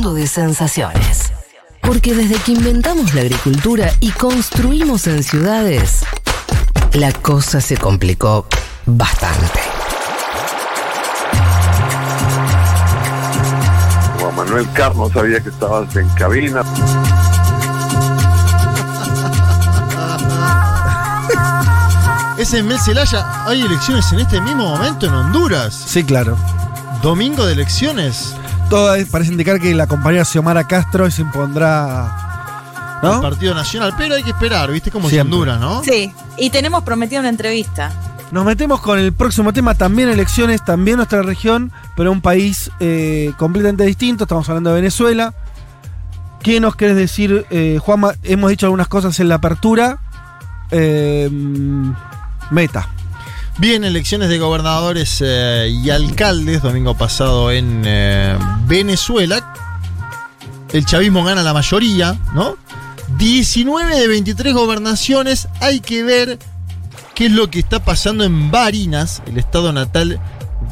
mundo de sensaciones. Porque desde que inventamos la agricultura y construimos en ciudades, la cosa se complicó bastante. Juan Manuel Carlos sabía que estabas en cabina. Es en Mel Zelaya. Hay elecciones en este mismo momento en Honduras. Sí, claro. Domingo de elecciones. Todo parece indicar que la compañera Xiomara Castro se impondrá. El ¿No? Partido Nacional. Pero hay que esperar, ¿viste? Como Siempre. Honduras, ¿no? Sí, y tenemos prometido una entrevista. Nos metemos con el próximo tema, también elecciones, también nuestra región, pero un país eh, completamente distinto. Estamos hablando de Venezuela. ¿Qué nos querés decir, eh, Juanma? Hemos dicho algunas cosas en la apertura. Eh, meta. Bien, elecciones de gobernadores eh, y alcaldes, domingo pasado en eh, Venezuela. El chavismo gana la mayoría, ¿no? 19 de 23 gobernaciones. Hay que ver qué es lo que está pasando en Barinas, el estado natal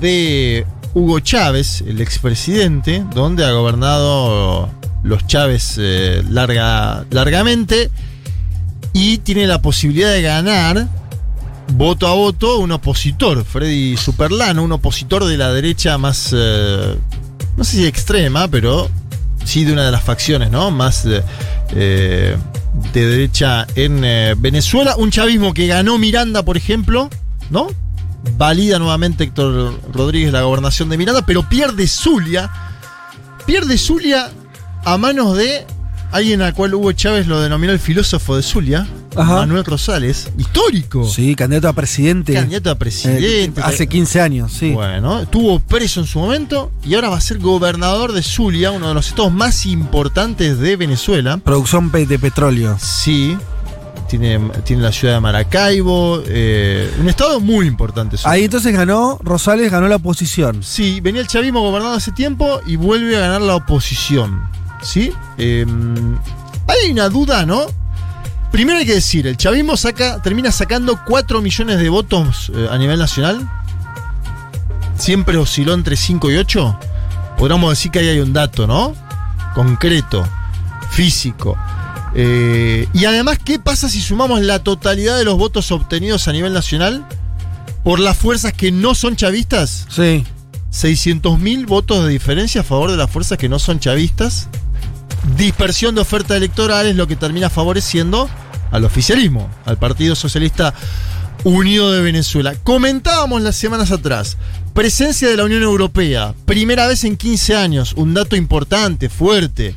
de Hugo Chávez, el expresidente, donde ha gobernado los Chávez eh, larga, largamente y tiene la posibilidad de ganar voto a voto un opositor, Freddy Superlano, un opositor de la derecha más, eh, no sé si extrema, pero sí de una de las facciones, ¿no? Más eh, eh, de derecha en eh, Venezuela. Un chavismo que ganó Miranda, por ejemplo, ¿no? Valida nuevamente Héctor Rodríguez la gobernación de Miranda, pero pierde Zulia. Pierde Zulia a manos de alguien al cual Hugo Chávez lo denominó el filósofo de Zulia, Ajá. Manuel Rosales, histórico. Sí, candidato a presidente. Candidato a presidente. Eh, hace 15 años, sí. Bueno, estuvo preso en su momento y ahora va a ser gobernador de Zulia, uno de los estados más importantes de Venezuela. Producción de petróleo. Sí, tiene, tiene la ciudad de Maracaibo, eh, un estado muy importante. Zulia. Ahí entonces ganó, Rosales ganó la oposición. Sí, venía el chavismo gobernando hace tiempo y vuelve a ganar la oposición. ¿Sí? Eh, hay una duda, ¿no? Primero hay que decir, el chavismo saca, termina sacando 4 millones de votos eh, a nivel nacional. Siempre osciló entre 5 y 8. Podríamos decir que ahí hay un dato, ¿no? Concreto, físico. Eh, y además, ¿qué pasa si sumamos la totalidad de los votos obtenidos a nivel nacional por las fuerzas que no son chavistas? Sí. 600.000 votos de diferencia a favor de las fuerzas que no son chavistas. Dispersión de oferta electoral es lo que termina favoreciendo al oficialismo, al Partido Socialista Unido de Venezuela. Comentábamos las semanas atrás, presencia de la Unión Europea, primera vez en 15 años, un dato importante, fuerte.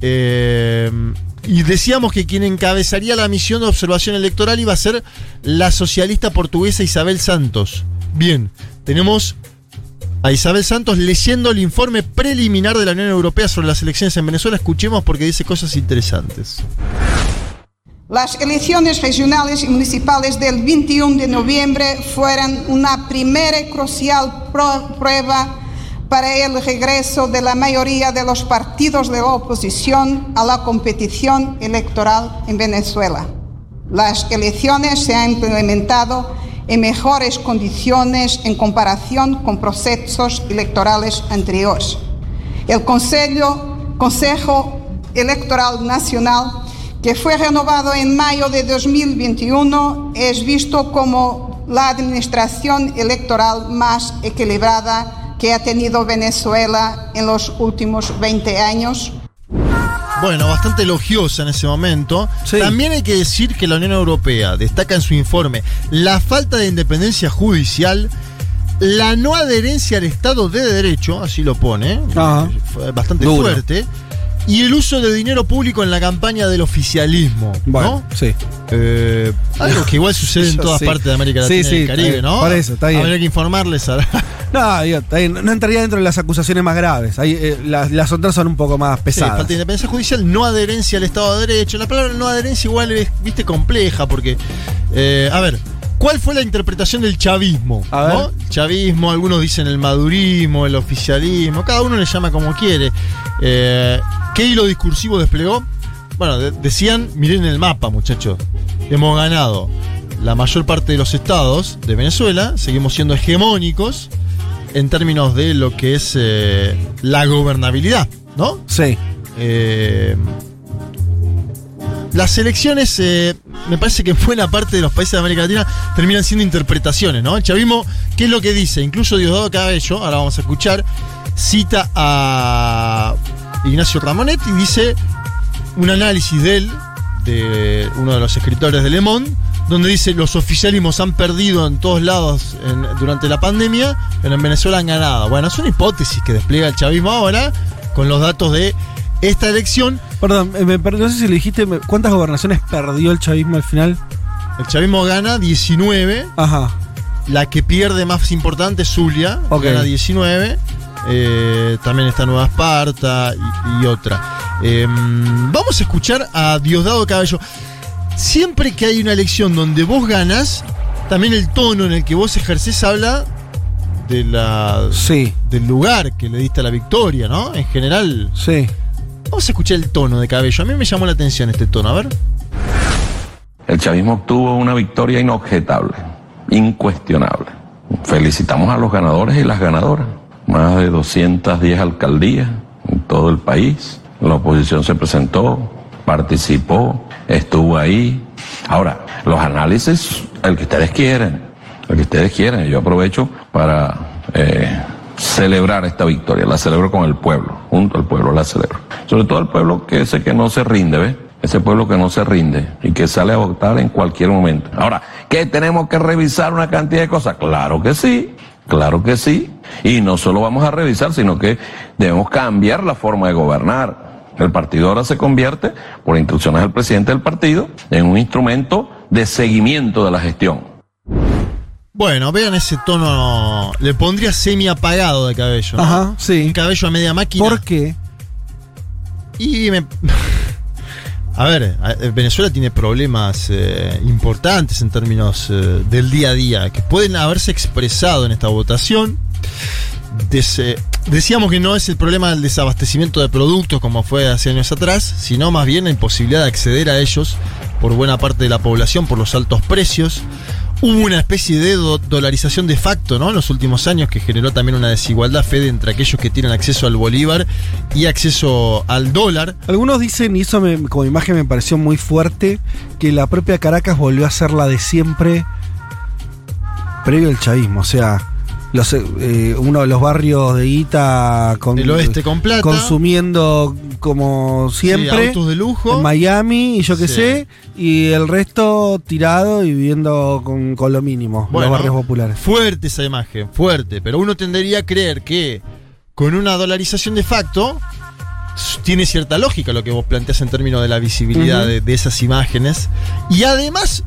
Eh, y decíamos que quien encabezaría la misión de observación electoral iba a ser la socialista portuguesa Isabel Santos. Bien, tenemos a Isabel Santos leyendo el informe preliminar de la Unión Europea sobre las elecciones en Venezuela. Escuchemos porque dice cosas interesantes. Las elecciones regionales y municipales del 21 de noviembre fueron una primera y crucial prueba para el regreso de la mayoría de los partidos de la oposición a la competición electoral en Venezuela. Las elecciones se han implementado en mejores condiciones en comparación con procesos electorales anteriores. El Consejo, Electoral Nacional, que fue renovado en mayo de 2021, es visto como la administración electoral más equilibrada que ha tenido Venezuela en los últimos 20 años. Bueno, bastante elogiosa en ese momento. También hay que decir que la Unión Europea destaca en su informe la falta de independencia judicial, la no adherencia al Estado de Derecho, así lo pone, Ajá. fue bastante Duro. fuerte, y el uso de dinero público en la campaña del oficialismo. Bueno, ¿no? sí. Eh, algo que igual sucede en todas sí. partes de América Sí, Latina y el Caribe. ¿no? Por eso, está bien. Habría que informarles a No, digo, está bien, no entraría dentro de las acusaciones más graves. Ahí, eh, las, las otras son un poco más pesadas. falta de independencia judicial, no adherencia al Estado de Derecho. La palabra no adherencia igual es, viste, compleja, porque, eh, a ver, ¿cuál fue la interpretación del chavismo? A. Chavismo, algunos dicen el madurismo, el oficialismo, cada uno le llama como quiere. Eh, ¿Qué hilo discursivo desplegó? Bueno, de- decían, miren el mapa, muchachos. Hemos ganado la mayor parte de los estados de Venezuela, seguimos siendo hegemónicos en términos de lo que es eh, la gobernabilidad. ¿no? Sí. Eh, las elecciones, eh, me parece que en buena parte de los países de América Latina terminan siendo interpretaciones, ¿no? El chavismo, ¿qué es lo que dice? Incluso Diosdado Cabello, ahora vamos a escuchar, cita a Ignacio Ramonet y dice un análisis de él, de uno de los escritores de Le Monde, donde dice los oficialismos han perdido en todos lados en- durante la pandemia, pero en Venezuela han ganado. Bueno, es una hipótesis que despliega el chavismo ahora con los datos de esta elección. Perdón, eh, me no sé si le dijiste cuántas gobernaciones perdió el chavismo al final. El chavismo gana 19, Ajá. la que pierde más importante es Zulia, Ok. gana 19. Eh, también está Nueva Esparta y, y otra. Eh, vamos a escuchar a Diosdado Cabello. Siempre que hay una elección donde vos ganas, también el tono en el que vos ejercés habla de la, Sí, del lugar que le diste a la victoria, ¿no? En general. sí. Vamos a escuchar el tono de Cabello. A mí me llamó la atención este tono. A ver. El chavismo obtuvo una victoria inobjetable, incuestionable. Felicitamos a los ganadores y las ganadoras. Más de 210 alcaldías en todo el país. La oposición se presentó, participó, estuvo ahí. Ahora, los análisis, el que ustedes quieren, el que ustedes quieren. Yo aprovecho para eh, celebrar esta victoria. La celebro con el pueblo, junto al pueblo la celebro. Sobre todo el pueblo que ese que no se rinde, ¿ves? Ese pueblo que no se rinde y que sale a votar en cualquier momento. Ahora, ¿qué tenemos que revisar una cantidad de cosas? Claro que sí, claro que sí. Y no solo vamos a revisar, sino que debemos cambiar la forma de gobernar. El partido ahora se convierte, por instrucciones del presidente del partido, en un instrumento de seguimiento de la gestión. Bueno, vean ese tono. Le pondría semi apagado de cabello. ¿no? Ajá, sí. Un cabello a media máquina. ¿Por qué? Y me. A ver, eh, Venezuela tiene problemas eh, importantes en términos eh, del día a día que pueden haberse expresado en esta votación. Decíamos que no es el problema del desabastecimiento de productos como fue hace años atrás, sino más bien la imposibilidad de acceder a ellos por buena parte de la población por los altos precios. Hubo una especie de do- dolarización de facto ¿no? en los últimos años que generó también una desigualdad, Fede, entre aquellos que tienen acceso al bolívar y acceso al dólar. Algunos dicen, y eso me- como imagen me pareció muy fuerte, que la propia Caracas volvió a ser la de siempre previo al chavismo. O sea, los, eh, uno de los barrios de Ita con, El oeste con plata. consumiendo como Sí, siempre. autos de lujo. en Miami y yo qué Sí. sé, y el resto tirado y viviendo con, con lo mínimo, Bueno, los barrios populares. Fuerte esa imagen, fuerte. Pero uno tendería a creer que con una dolarización de facto tiene cierta lógica lo que vos planteas en términos de la visibilidad de esas imágenes. Y además,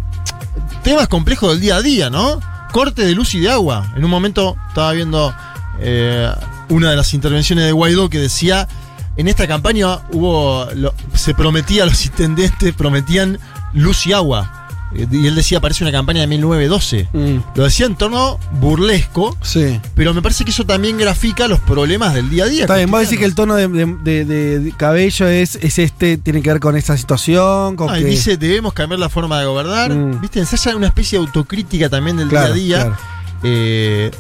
temas complejos del día a día, ¿no? Corte de luz y de agua. En un momento estaba viendo eh, una de las intervenciones de Guaidó que decía. En esta campaña hubo. se prometía, los intendentes prometían luz y agua. Eh, Y él decía, parece una campaña de 1912. Mm, Lo decía en tono burlesco, sí. pero me parece que eso también grafica los problemas del día a día. Está bien, vos decís que el tono de, de- de- de cabello es, es este, tiene que ver con esa situación, con Ah, y que... dice, debemos cambiar la forma de gobernar. Mm. ¿Viste? Ensaya una especie de autocrítica también del Claro, día a día. claro. Eh,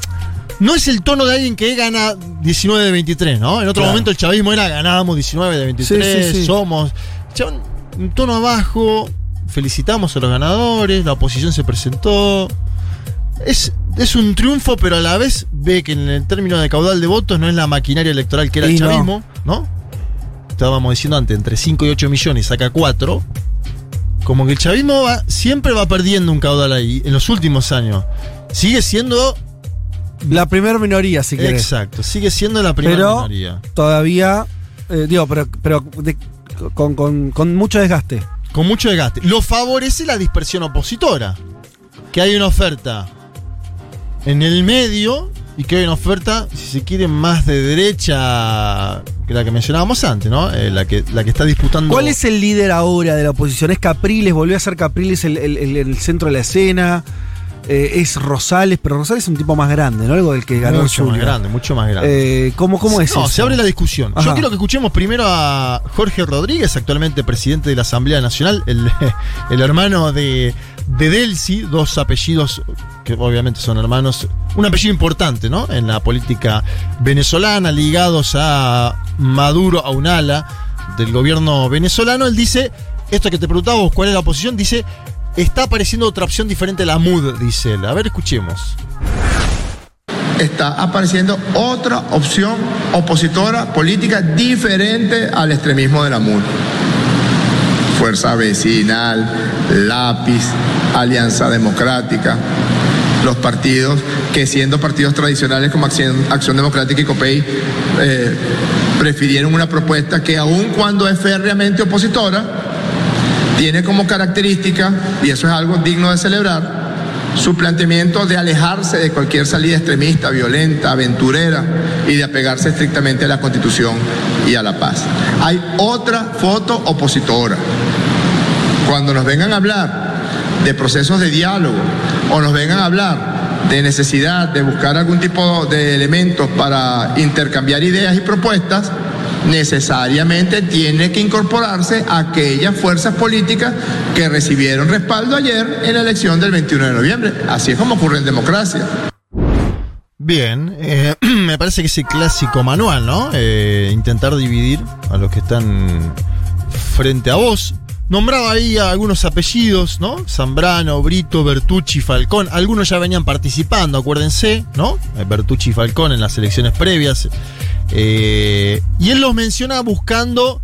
no es el tono de alguien que gana 19 de 23, ¿no? En otro Claro. momento el chavismo era ganábamos 19 de 23, Sí, somos. Un tono abajo, felicitamos a los ganadores, la oposición se presentó. Es, es un triunfo, pero a la vez ve que en el término de caudal de votos no es la maquinaria electoral que era el Y chavismo, ¿no? Estábamos diciendo antes, entre 5 y 8 millones, saca 4. Como que el chavismo va- siempre va perdiendo un caudal ahí, en los últimos años. Sigue siendo La primera minoría, si querés. Exacto, sigue siendo la primera Pero minoría. todavía, eh, digo, pero, pero de- con, con- con mucho desgaste. Con mucho desgaste. Lo favorece la dispersión opositora. Que hay una oferta en el medio y que hay una oferta, si se quiere, más de derecha que la que mencionábamos antes, ¿no? Eh, la, que, la que está disputando. ¿Cuál es el líder ahora de la oposición? ¿Es Capriles? ¿Volvió a ser Capriles el, el- el- el centro de la escena? Eh, es Rosales, pero Rosales es un tipo más grande, ¿no? Algo del que ganó mucho más grande, mucho más grande. Eh, ¿cómo, ¿Cómo es no, eso? se abre la discusión. Ajá. Yo quiero que escuchemos primero a Jorge Rodríguez, actualmente presidente de la Asamblea Nacional, el, el hermano de, de Delcy, dos apellidos que obviamente son hermanos, un apellido importante, ¿no? En la política venezolana, ligados a Maduro, a un ala del gobierno venezolano. Él dice, esto que te preguntaba vos, ¿cuál es la oposición? Dice, está apareciendo otra opción diferente a la MUD, dice él. A ver, escuchemos. está apareciendo otra opción opositora política diferente al extremismo de la MUR. Fuerza Vecinal, Lápiz, Alianza Democrática, los partidos que siendo partidos tradicionales como Acción, Acción Democrática y COPEI eh, prefirieron una propuesta que aun cuando es férreamente opositora, tiene como característica, y eso es algo digno de celebrar, su planteamiento de alejarse de cualquier salida extremista, violenta, aventurera y de apegarse estrictamente a la Constitución y a la paz. Hay otra foto opositora. Cuando nos vengan a hablar de procesos de diálogo o nos vengan a hablar de necesidad de buscar algún tipo de elementos para intercambiar ideas y propuestas, necesariamente tiene que incorporarse aquellas fuerzas políticas que recibieron respaldo ayer en la elección del 21 de noviembre. Así es como ocurre en democracia. Bien, eh, me parece que ese clásico manual, ¿no? Eh, intentar dividir a los que están frente a vos. Nombraba ahí a algunos apellidos, ¿no? Zambrano, Brito, Bertucci, Falcón. Algunos ya venían participando, acuérdense, ¿no? Eh, Bertucci y Falcón en las elecciones previas. Eh, y él los menciona buscando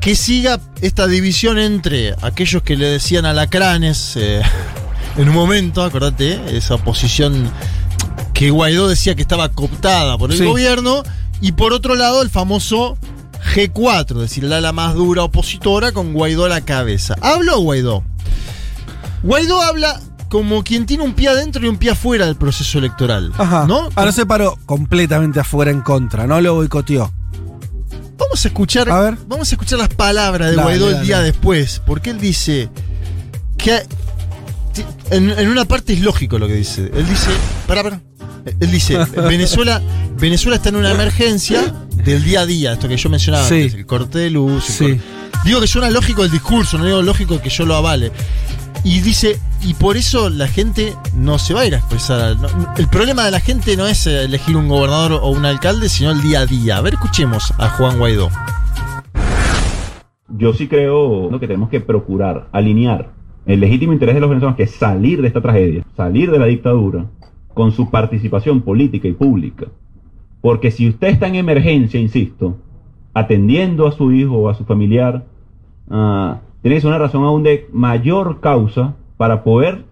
que siga esta división entre aquellos que le decían alacranes eh, en un momento, acordate, esa oposición que Guaidó decía que estaba cooptada por el Sí. gobierno, y por otro lado el famoso G4, es decir, la ala más dura opositora con Guaidó a la cabeza. ¿Habló Guaidó? Guaidó habla como quien tiene un pie adentro y un pie afuera del proceso electoral. Ajá. ¿No? Ahora se paró completamente afuera en contra, no lo boicoteó. Vamos a escuchar. A ver. Vamos a escuchar las palabras de Dale, Guaidó el día después. Porque él dice que en, en una parte es lógico lo que dice. Él dice. Pará, pará. Él dice, Venezuela, Venezuela está en una emergencia del día a día, esto que yo mencionaba Sí. antes, el corte de luz. Sí. corte- Digo que suena lógico el discurso, no digo lógico que yo lo avale. Y dice, y por eso la gente no se va a ir a expresar. El problema de la gente no es eh, elegir un gobernador o un alcalde, sino el día a día. A ver, escuchemos a Juan Guaidó. Yo sí creo que tenemos que procurar alinear el legítimo interés de los venezolanos, que es salir de esta tragedia, salir de la dictadura, con su participación política y pública. Porque si usted está en emergencia, insisto, atendiendo a su hijo o a su familiar, ah, tiene que ser una razón aún de mayor causa para poder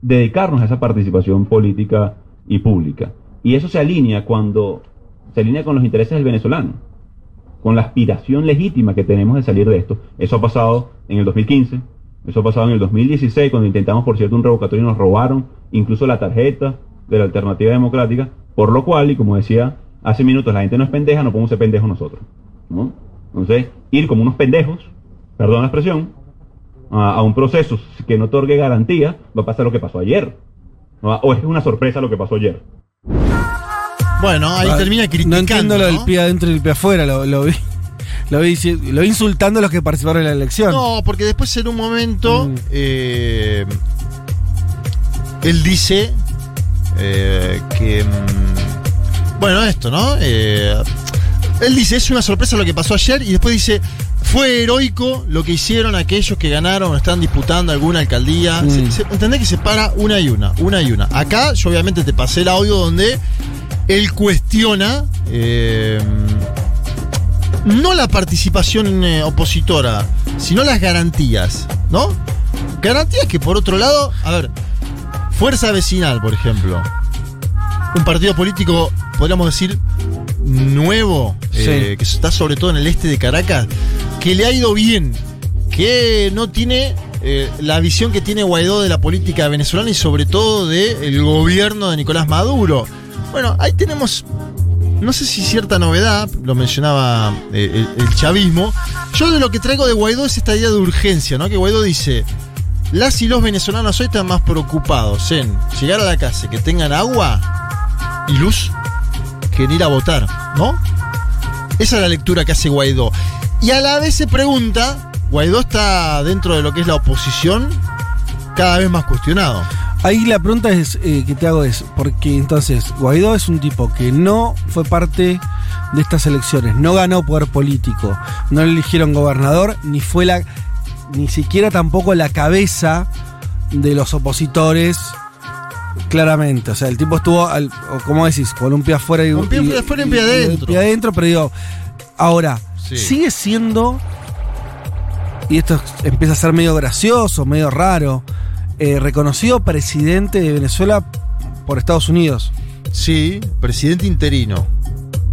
dedicarnos a esa participación política y pública. Y eso se alinea cuando se alinea con los intereses del venezolano con la aspiración legítima que tenemos de salir de esto. Eso ha pasado en el 2015, eso ha pasado en el 2016, cuando intentamos, por cierto, un revocatorio y nos robaron incluso la tarjeta de la alternativa democrática, por lo cual, y como decía hace minutos, la gente no es pendeja, no podemos ser pendejos nosotros. ¿no? Entonces, ir como unos pendejos, perdón la expresión, a, a un proceso que no otorgue garantía, va a pasar lo que pasó ayer. ¿no? O es una sorpresa lo que pasó ayer. Bueno, ahí Ah, termina criticando. No entiendo lo del pie adentro y el pie afuera, lo, lo vi. Lo vi, lo vi insultando a los que participaron en la elección. No, porque después en un momento Mm. eh, él dice eh, que mm, bueno esto, ¿no? Eh, él dice es una sorpresa lo que pasó ayer y después dice fue heroico lo que hicieron aquellos que ganaron o están disputando alguna alcaldía. Mm. Se- se- ¿Entendés que se para una y una, una y una? Acá yo obviamente te pasé el audio donde él cuestiona eh, no la participación eh, opositora, sino las garantías, ¿no? Garantías que por otro lado, a ver, Fuerza Vecinal, por ejemplo, un partido político, podríamos decir, nuevo, eh, que está sobre todo en el este de Caracas, que le ha ido bien, que no tiene eh, la visión que tiene Guaidó de la política venezolana y sobre todo del gobierno de Nicolás Maduro. Bueno, ahí tenemos no sé si cierta novedad, lo mencionaba eh, el, el chavismo. Yo de lo que traigo de Guaidó es esta idea de urgencia, ¿no? Que Guaidó dice, las y los venezolanos hoy están más preocupados en llegar a la casa, que tengan agua y luz, que en ir a votar, ¿no? Esa es la lectura que hace Guaidó. Y a la vez se pregunta, Guaidó está dentro de lo que es la oposición cada vez más cuestionado. Ahí la pregunta es, eh, que te hago es, porque entonces Guaidó es un tipo que no fue parte de estas elecciones, no ganó poder político, no le eligieron gobernador, ni fue la, ni siquiera tampoco la cabeza de los opositores, claramente. O sea, el tipo estuvo, al, o ¿cómo decís? Con un pie afuera y Un pie y- afuera y un pie adentro. pie adentro, pero digo, ahora, Sí. sigue siendo, y esto empieza a ser medio gracioso, medio raro, eh, reconocido presidente de Venezuela por Estados Unidos. Sí, presidente interino.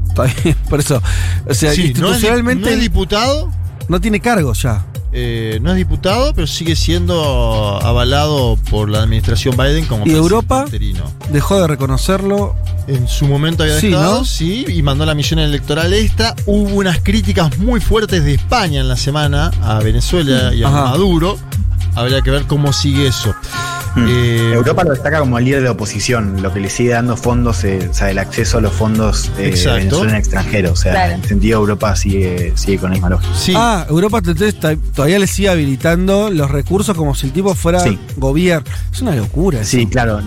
Está bien, por eso. O sea, Sí, no es, di- institucionalmente no es diputado, no tiene cargo ya. Eh, no es diputado, pero sigue siendo avalado por la administración Biden como ¿Y Europa? interino. Dejó de reconocerlo. En su momento había Sí, dejado, ¿no? sí, y mandó la misión electoral esta. Hubo unas críticas muy fuertes de España en la semana a Venezuela y a Ajá. Maduro. Habría que ver cómo sigue eso. Mm. Eh, Europa lo destaca como el líder de la oposición, lo que le sigue dando fondos, eh, o sea, el acceso a los fondos eh, de. Venezuela en el extranjero. O sea, Claro. en ese sentido Europa sigue, sigue con la misma lógica. sí, Ah, Europa entonces, todavía le sigue habilitando los recursos como si el tipo fuera Sí. gobierno. Es una locura. eso. Sí, claro.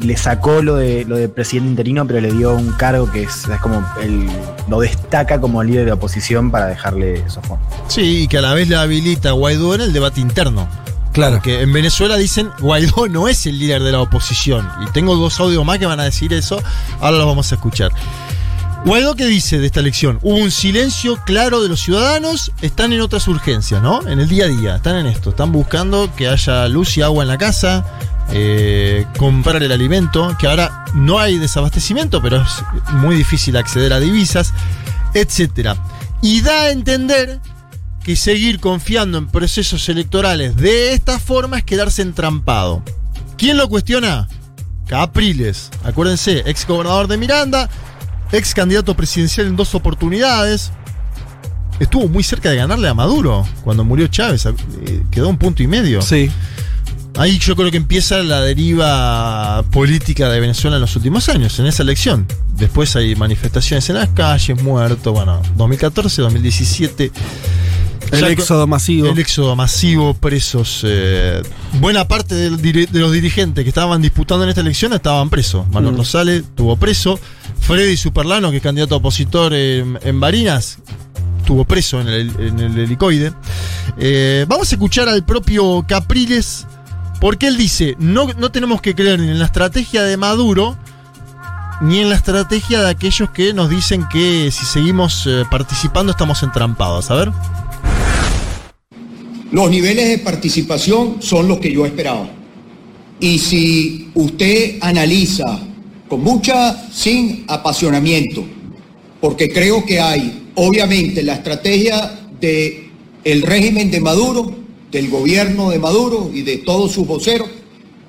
Le sacó lo de lo de presidente interino, pero le dio un cargo que es, es como el, lo destaca como líder de la oposición para dejarle esos fondos. sí, y que a la vez le habilita a Guaidó en el debate interno. Claro. Porque en Venezuela dicen Guaidó no es el líder de la oposición. Y tengo dos audios más que van a decir eso. Ahora los vamos a escuchar. Guaidó, ¿qué dice de esta elección? Hubo un silencio claro de los ciudadanos, están en otras urgencias, ¿no? En el día a día, están en esto, están buscando que haya luz y agua en la casa, eh, comprar el alimento, que ahora no hay desabastecimiento, pero es muy difícil acceder a divisas, etcétera. Y da a entender que seguir confiando en procesos electorales de esta forma es quedarse entrampado. ¿Quién lo cuestiona? Capriles, acuérdense, ex gobernador de Miranda, ex candidato presidencial en dos oportunidades. Estuvo muy cerca de ganarle a Maduro cuando murió Chávez, eh, quedó un punto y medio. Sí. Ahí yo creo que empieza la deriva política de Venezuela en los últimos años, en esa elección. Después hay manifestaciones en las calles, muertos, bueno, 2014, 2017. El éxodo masivo. El éxodo masivo, presos. eh, buena parte de los dirigentes que estaban disputando en esta elección estaban presos. Manuel Mm. Rosales estuvo preso. Freddy Superlano, que es candidato opositor en, en Barinas, estuvo preso en el, en el helicoide. Eh, vamos a escuchar al propio Capriles, porque él dice: no, no tenemos que creer ni en la estrategia de Maduro, ni en la estrategia de aquellos que nos dicen que si seguimos eh, participando estamos entrampados. A ver. Los niveles de participación son los que yo esperaba. Y si usted analiza con mucha, sin apasionamiento, porque creo que hay, obviamente, la estrategia de el régimen de Maduro, del gobierno de Maduro y de todos sus voceros,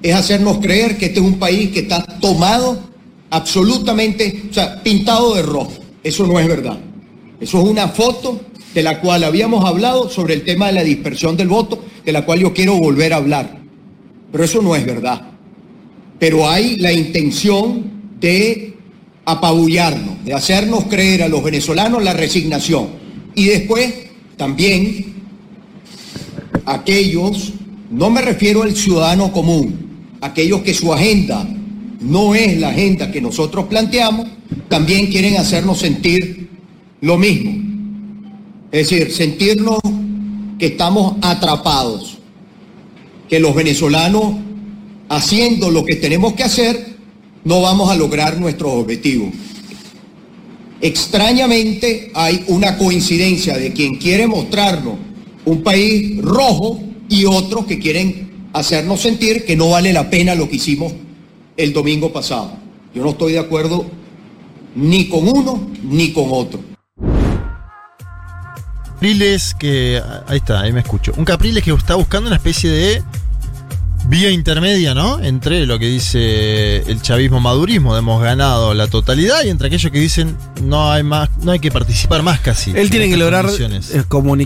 es hacernos creer que este es un país que está tomado absolutamente, o sea, pintado de rojo. Eso no es verdad. Eso es una foto de la cual habíamos hablado sobre el tema de la dispersión del voto, de la cual yo quiero volver a hablar. Pero eso no es verdad. Pero hay la intención de apabullarnos, de hacernos creer a los venezolanos la resignación. Y después también aquellos, no me refiero al ciudadano común, aquellos que su agenda no es la agenda que nosotros planteamos, también quieren hacernos sentir lo mismo. Es decir, sentirnos que estamos atrapados, que los venezolanos, haciendo lo que tenemos que hacer, no vamos a lograr nuestros objetivos. Extrañamente hay una coincidencia de quien quiere mostrarnos un país rojo y otros que quieren hacernos sentir que no vale la pena lo que hicimos el domingo pasado. Yo no estoy de acuerdo ni con uno ni con otro. Capriles que. Ahí está, ahí me escucho. Un Capriles que está buscando una especie de vía intermedia, ¿no? Entre lo que dice el chavismo-madurismo, hemos ganado la totalidad, y entre aquellos que dicen no hay más, no hay que participar más casi. Él tiene en que lograr eh,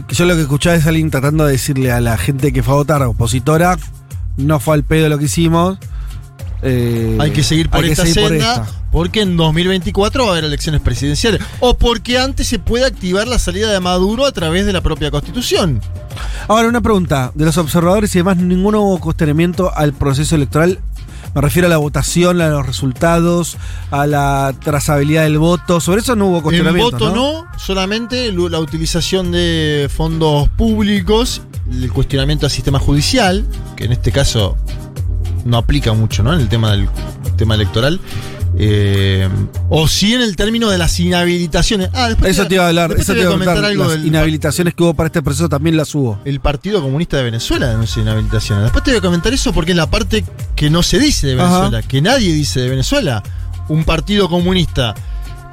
Yo lo que escuchaba es alguien tratando de decirle a la gente que fue a votar, opositora, no fue al pedo lo que hicimos. Eh, Hay que seguir por que esta por senda esta. porque en 2024 va a haber elecciones presidenciales. O porque antes se puede activar la salida de Maduro a través de la propia constitución. Ahora, una pregunta. De los observadores y demás, ninguno hubo cuestionamiento al proceso electoral. Me refiero a la votación, a los resultados, a la trazabilidad del voto. Sobre eso no hubo En cuestionamiento. voto no, solamente la utilización de fondos públicos, el cuestionamiento al sistema judicial, que en este caso no aplica mucho, ¿no? En el tema del tema electoral. Eh, o sí en el término de las inhabilitaciones. Ah, después Eso te iba a hablar, eso te iba a comentar algo Las del inhabilitaciones que hubo para este proceso también las hubo. el Partido Comunista de Venezuela denuncia inhabilitaciones. Después te voy a comentar eso porque es la parte que no se dice de Ajá. Venezuela, que nadie dice de Venezuela. Un partido comunista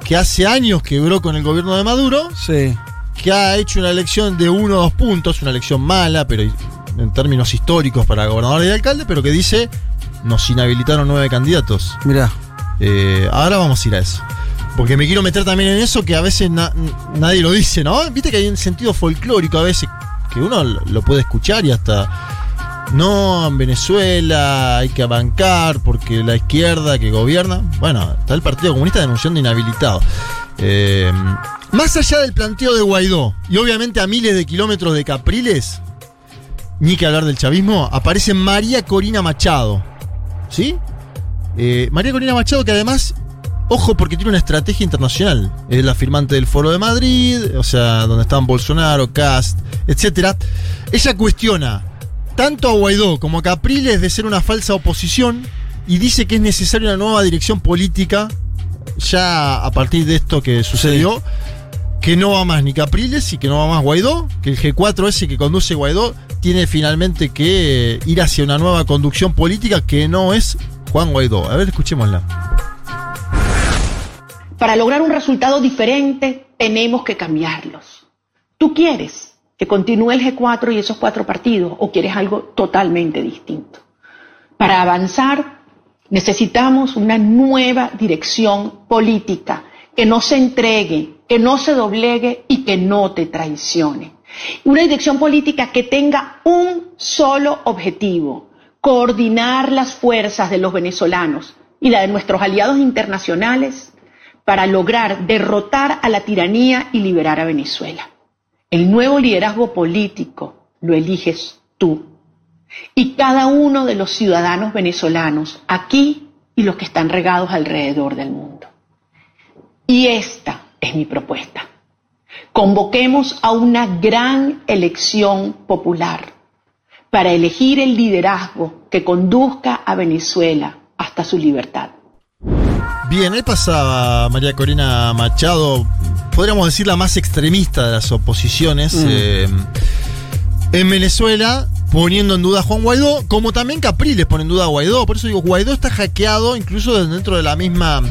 que hace años quebró con el gobierno de Maduro, Sí. que ha hecho una elección de uno o dos puntos, una elección mala, pero en términos históricos para gobernador y alcalde, pero que dice nos inhabilitaron nueve candidatos. Mirá. Eh, ahora vamos a ir a eso. Porque me quiero meter también en eso que a veces na- nadie lo dice, ¿no? Viste que hay un sentido folclórico a veces que uno lo puede escuchar y hasta. No, en Venezuela hay que bancar porque la izquierda que gobierna. Bueno, está el Partido Comunista denunciando inhabilitado. Eh, más allá del planteo de Guaidó y obviamente a miles de kilómetros de Capriles, ni que hablar del chavismo, aparece María Corina Machado. ¿Sí? Eh, María Corina Machado, que además, ojo, porque tiene una estrategia internacional. Es la firmante del Foro de Madrid, o sea, donde están Bolsonaro, Cast, etc. Ella cuestiona tanto a Guaidó como a Capriles de ser una falsa oposición y dice que es necesaria una nueva dirección política, ya a partir de esto que sucedió. Que no va más ni Capriles y que no va más Guaidó, que el G4 ese que conduce Guaidó tiene finalmente que ir hacia una nueva conducción política que no es Juan Guaidó. A ver, escuchémosla. Para lograr un resultado diferente, tenemos que cambiarlos. ¿Tú quieres que continúe el G4 y esos cuatro partidos o quieres algo totalmente distinto? Para avanzar, necesitamos una nueva dirección política que no se entregue, que no se doblegue y que no te traicione. Una dirección política que tenga un solo objetivo, coordinar las fuerzas de los venezolanos y la de nuestros aliados internacionales para lograr derrotar a la tiranía y liberar a Venezuela. El nuevo liderazgo político lo eliges tú y cada uno de los ciudadanos venezolanos aquí y los que están regados alrededor del mundo. Y esta es mi propuesta. Convoquemos a una gran elección popular para elegir el liderazgo que conduzca a Venezuela hasta su libertad. Bien, ahí pasaba María Corina Machado, podríamos decir la más extremista de las oposiciones Mm. eh, en Venezuela, poniendo en duda a Juan Guaidó, como también Capriles pone en duda a Guaidó. Por eso digo, Guaidó está hackeado incluso dentro de la misma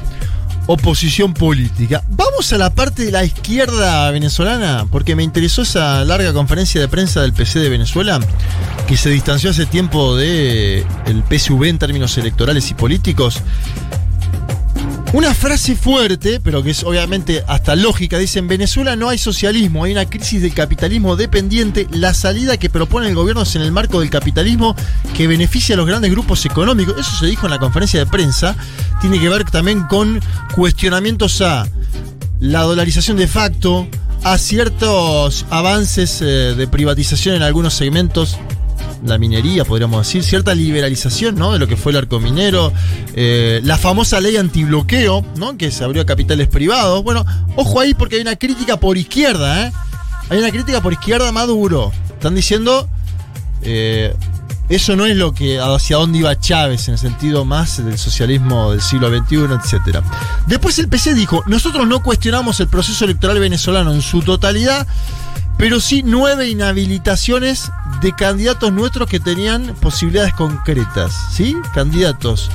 oposición política. Vamos a la parte de la izquierda venezolana, porque me interesó esa larga conferencia de prensa del PC de Venezuela, que se distanció hace tiempo de el PSV en términos electorales y políticos. Una frase fuerte, pero que es obviamente hasta lógica, dice, en Venezuela no hay socialismo, hay una crisis del capitalismo dependiente, la salida que propone el gobierno es en el marco del capitalismo que beneficia a los grandes grupos económicos. Eso se dijo en la conferencia de prensa, tiene que ver también con cuestionamientos a la dolarización de facto, a ciertos avances eh, de privatización en algunos segmentos la minería, podríamos decir, cierta liberalización ¿no? de lo que fue el arco minero, eh, la famosa ley antibloqueo, ¿no? que se abrió a capitales privados. Bueno, ojo ahí porque hay una crítica por izquierda, ¿eh? hay una crítica por izquierda Maduro. Están diciendo, eh, eso no es lo que hacia dónde iba Chávez en el sentido más del socialismo del siglo XXI, etc. Después el PC dijo, nosotros no cuestionamos el proceso electoral venezolano en su totalidad, pero sí nueve inhabilitaciones de candidatos nuestros que tenían posibilidades concretas, ¿sí? Candidatos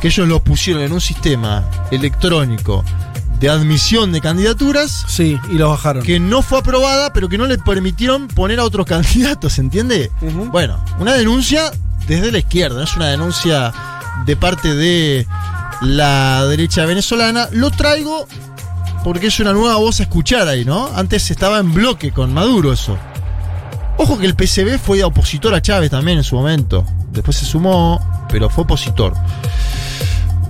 que ellos los pusieron en un sistema electrónico de admisión de candidaturas. Sí, y los bajaron. Que no fue aprobada, pero que no le permitieron poner a otros candidatos, ¿entiende? Bueno, una denuncia desde la izquierda, no es una denuncia de parte de la derecha venezolana. Lo traigo porque es una nueva voz a escuchar ahí, ¿no? Antes estaba en bloque con Maduro eso. Ojo que el PCB fue opositor a Chávez también en su momento. Después se sumó, pero fue opositor.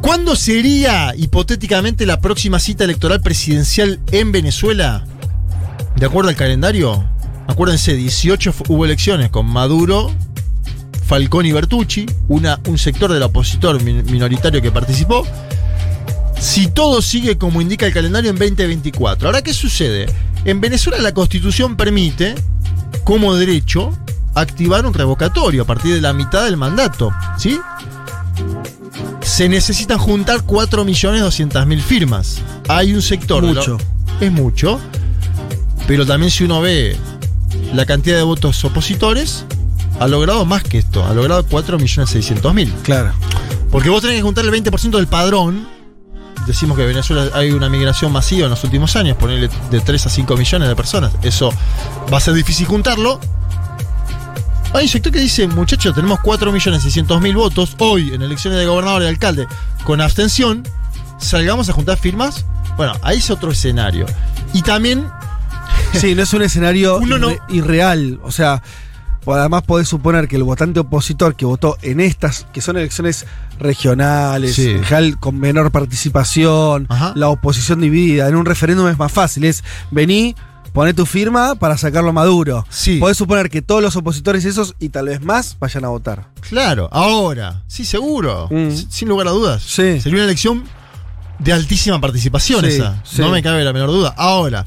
¿Cuándo sería hipotéticamente la próxima cita electoral presidencial en Venezuela? De acuerdo al calendario, acuérdense, 18 fu- hubo elecciones con Maduro, Falcón y Bertucci, una, un sector del opositor min- minoritario que participó. Si todo sigue como indica el calendario en 2024. Ahora, ¿qué sucede? En Venezuela la constitución permite, como derecho, activar un revocatorio a partir de la mitad del mandato. ¿Sí? Se necesitan juntar 4.200.000 firmas. Hay un sector. lo- Mucho. es mucho. Pero también si uno ve la cantidad de votos opositores, ha logrado más que esto. Ha logrado 4.600.000. Claro. Porque vos tenés que juntar el 20% del padrón. Decimos que en Venezuela hay una migración masiva en los últimos años, ponerle de 3 a 5 millones de personas. Eso va a ser difícil juntarlo. Hay un sector que dice, muchachos, tenemos 4.600.000 votos hoy en elecciones de gobernador y alcalde con abstención. Salgamos a juntar firmas. Bueno, ahí es otro escenario. Y también Sí, no es un escenario Uno no- irre- irreal. O sea, además podés suponer que el votante opositor que votó en estas, que son elecciones regionales, Sí. en general con menor participación, Ajá. la oposición dividida, en un referéndum es más fácil. Es vení, poné tu firma para sacarlo a Maduro. Sí. Podés suponer que todos los opositores esos y tal vez más vayan a votar. Claro, ahora, sí, seguro, Mm. sin lugar a dudas. Sí. Sería una elección de altísima participación Sí, esa, no me cabe la menor duda. Ahora,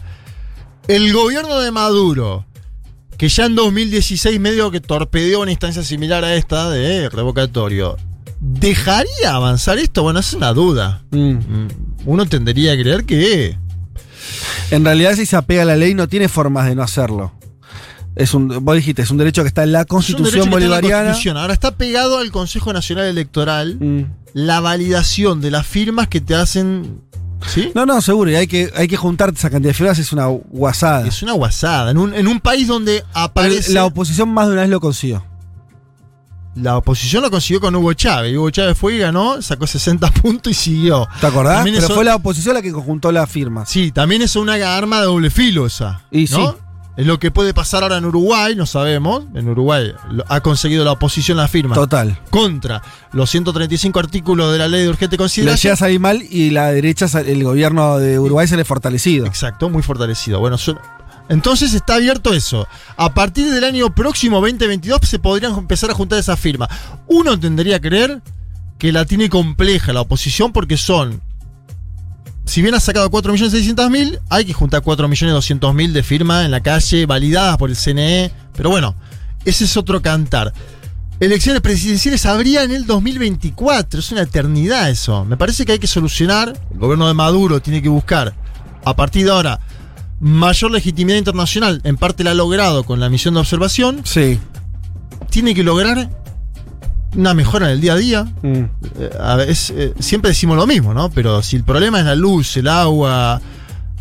el gobierno de Maduro, que ya en 2016 medio que torpedeó una instancia similar a esta de revocatorio, ¿dejaría avanzar esto? Bueno, es una duda. Mm, Uno tendería a creer que... En realidad, si se apega a la ley, no tiene formas de no hacerlo. Es un, vos dijiste, es un derecho que está en la Constitución la bolivariana. Constitución. Ahora está pegado al Consejo Nacional Electoral Mm. la validación de las firmas que te hacen... ¿Sí? No, no, seguro. Y hay que, hay que juntar esa cantidad de firmas, es una guasada. Es una guasada. En un, en un país donde aparece. La oposición más de una vez lo consiguió. La oposición lo consiguió con Hugo Chávez. Hugo Chávez fue y ganó, sacó 60 puntos y siguió. ¿Te acordás? También Pero eso- fue la oposición la que conjuntó las firmas. Sí, también es una arma de doble filo esa. Y ¿no? sí. Es lo que puede pasar ahora en Uruguay, no sabemos. En Uruguay ha conseguido la oposición la firma. Total. Contra los 135 artículos de la ley de urgente consideración. llega a salir mal y la derecha, el gobierno de Uruguay se le fortalecido. Exacto, muy fortalecido. Bueno, entonces está abierto eso. A partir del año próximo, 2022, se podrían empezar a juntar esas firmas. Uno tendría a creer que la tiene compleja la oposición porque son. Si bien ha sacado 4.600.000, hay que juntar 4.200.000 de firmas en la calle, validadas por el CNE. Pero bueno, ese es otro cantar. Elecciones presidenciales habría en el 2024. Es una eternidad eso. Me parece que hay que solucionar. El gobierno de Maduro tiene que buscar, a partir de ahora, mayor legitimidad internacional. En parte la ha logrado con la misión de observación. Sí. Tiene que lograr una mejora en el día a día. Mm. Eh, a eh, siempre decimos lo mismo, ¿no? Pero si el problema es la luz, el agua,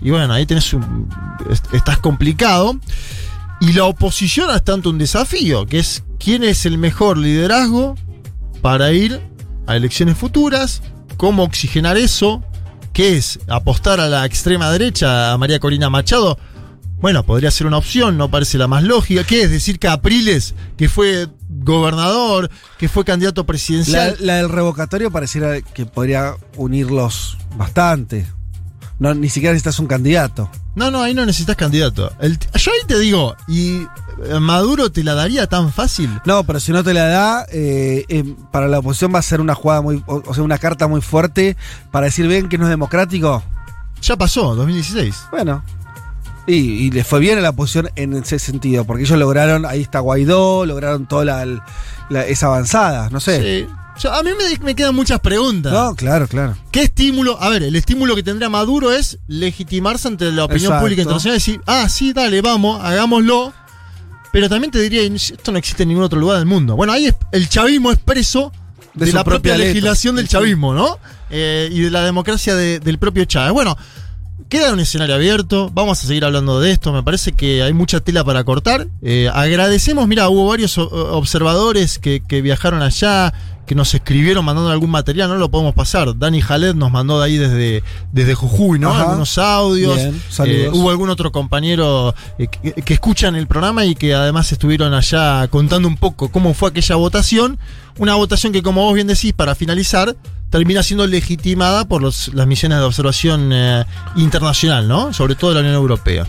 y bueno, ahí tenés un. est- estás complicado. Y la oposición es tanto un desafío, que es quién es el mejor liderazgo para ir a elecciones futuras, cómo oxigenar eso, qué es apostar a la extrema derecha, a María Corina Machado. Bueno, podría ser una opción, no parece la más lógica. ¿Qué es decir Capriles, que fue gobernador, que fue candidato presidencial? la del revocatorio pareciera que podría unirlos bastante. No, ni siquiera necesitas un candidato. No, no, ahí no necesitas candidato. El- yo ahí te digo, ¿y eh, Maduro te la daría tan fácil? No, pero si no te la da, eh, eh, para la oposición va a ser una jugada muy, o, o sea, una carta muy fuerte para decir, ven que no es democrático. Ya pasó, 2016. Bueno. Y, y le fue bien a la oposición en ese sentido, porque ellos lograron, ahí está Guaidó, lograron toda la, la- esa avanzada, no sé. Sí. Yo- a mí me, me quedan muchas preguntas. No, claro, claro. ¿Qué estímulo? A ver, el estímulo que tendría Maduro es legitimarse ante la opinión Exacto. pública internacional y decir, ah, sí, dale, vamos, hagámoslo. Pero también te diría, esto no existe en ningún otro lugar del mundo. Bueno, ahí es- el chavismo es preso de, la propia, legislación del chavismo, ¿no? Eh, y de la democracia de- del propio Chávez. Bueno, queda un escenario abierto, vamos a seguir hablando de esto, me parece que hay mucha tela para cortar. Eh, agradecemos, mira, hubo varios observadores que, que viajaron allá, que nos escribieron mandando algún material, no lo podemos pasar. Dani Jalet nos mandó de ahí desde, desde Jujuy, ¿no? Ajá. Algunos audios. Bien. Eh, hubo algún otro compañero eh, que, que escuchan el programa y que además estuvieron allá contando un poco cómo fue aquella votación. Una votación que, como vos bien decís, para finalizar, termina siendo legitimada por los- las misiones de observación eh, internacional, ¿no? Sobre todo de la Unión Europea.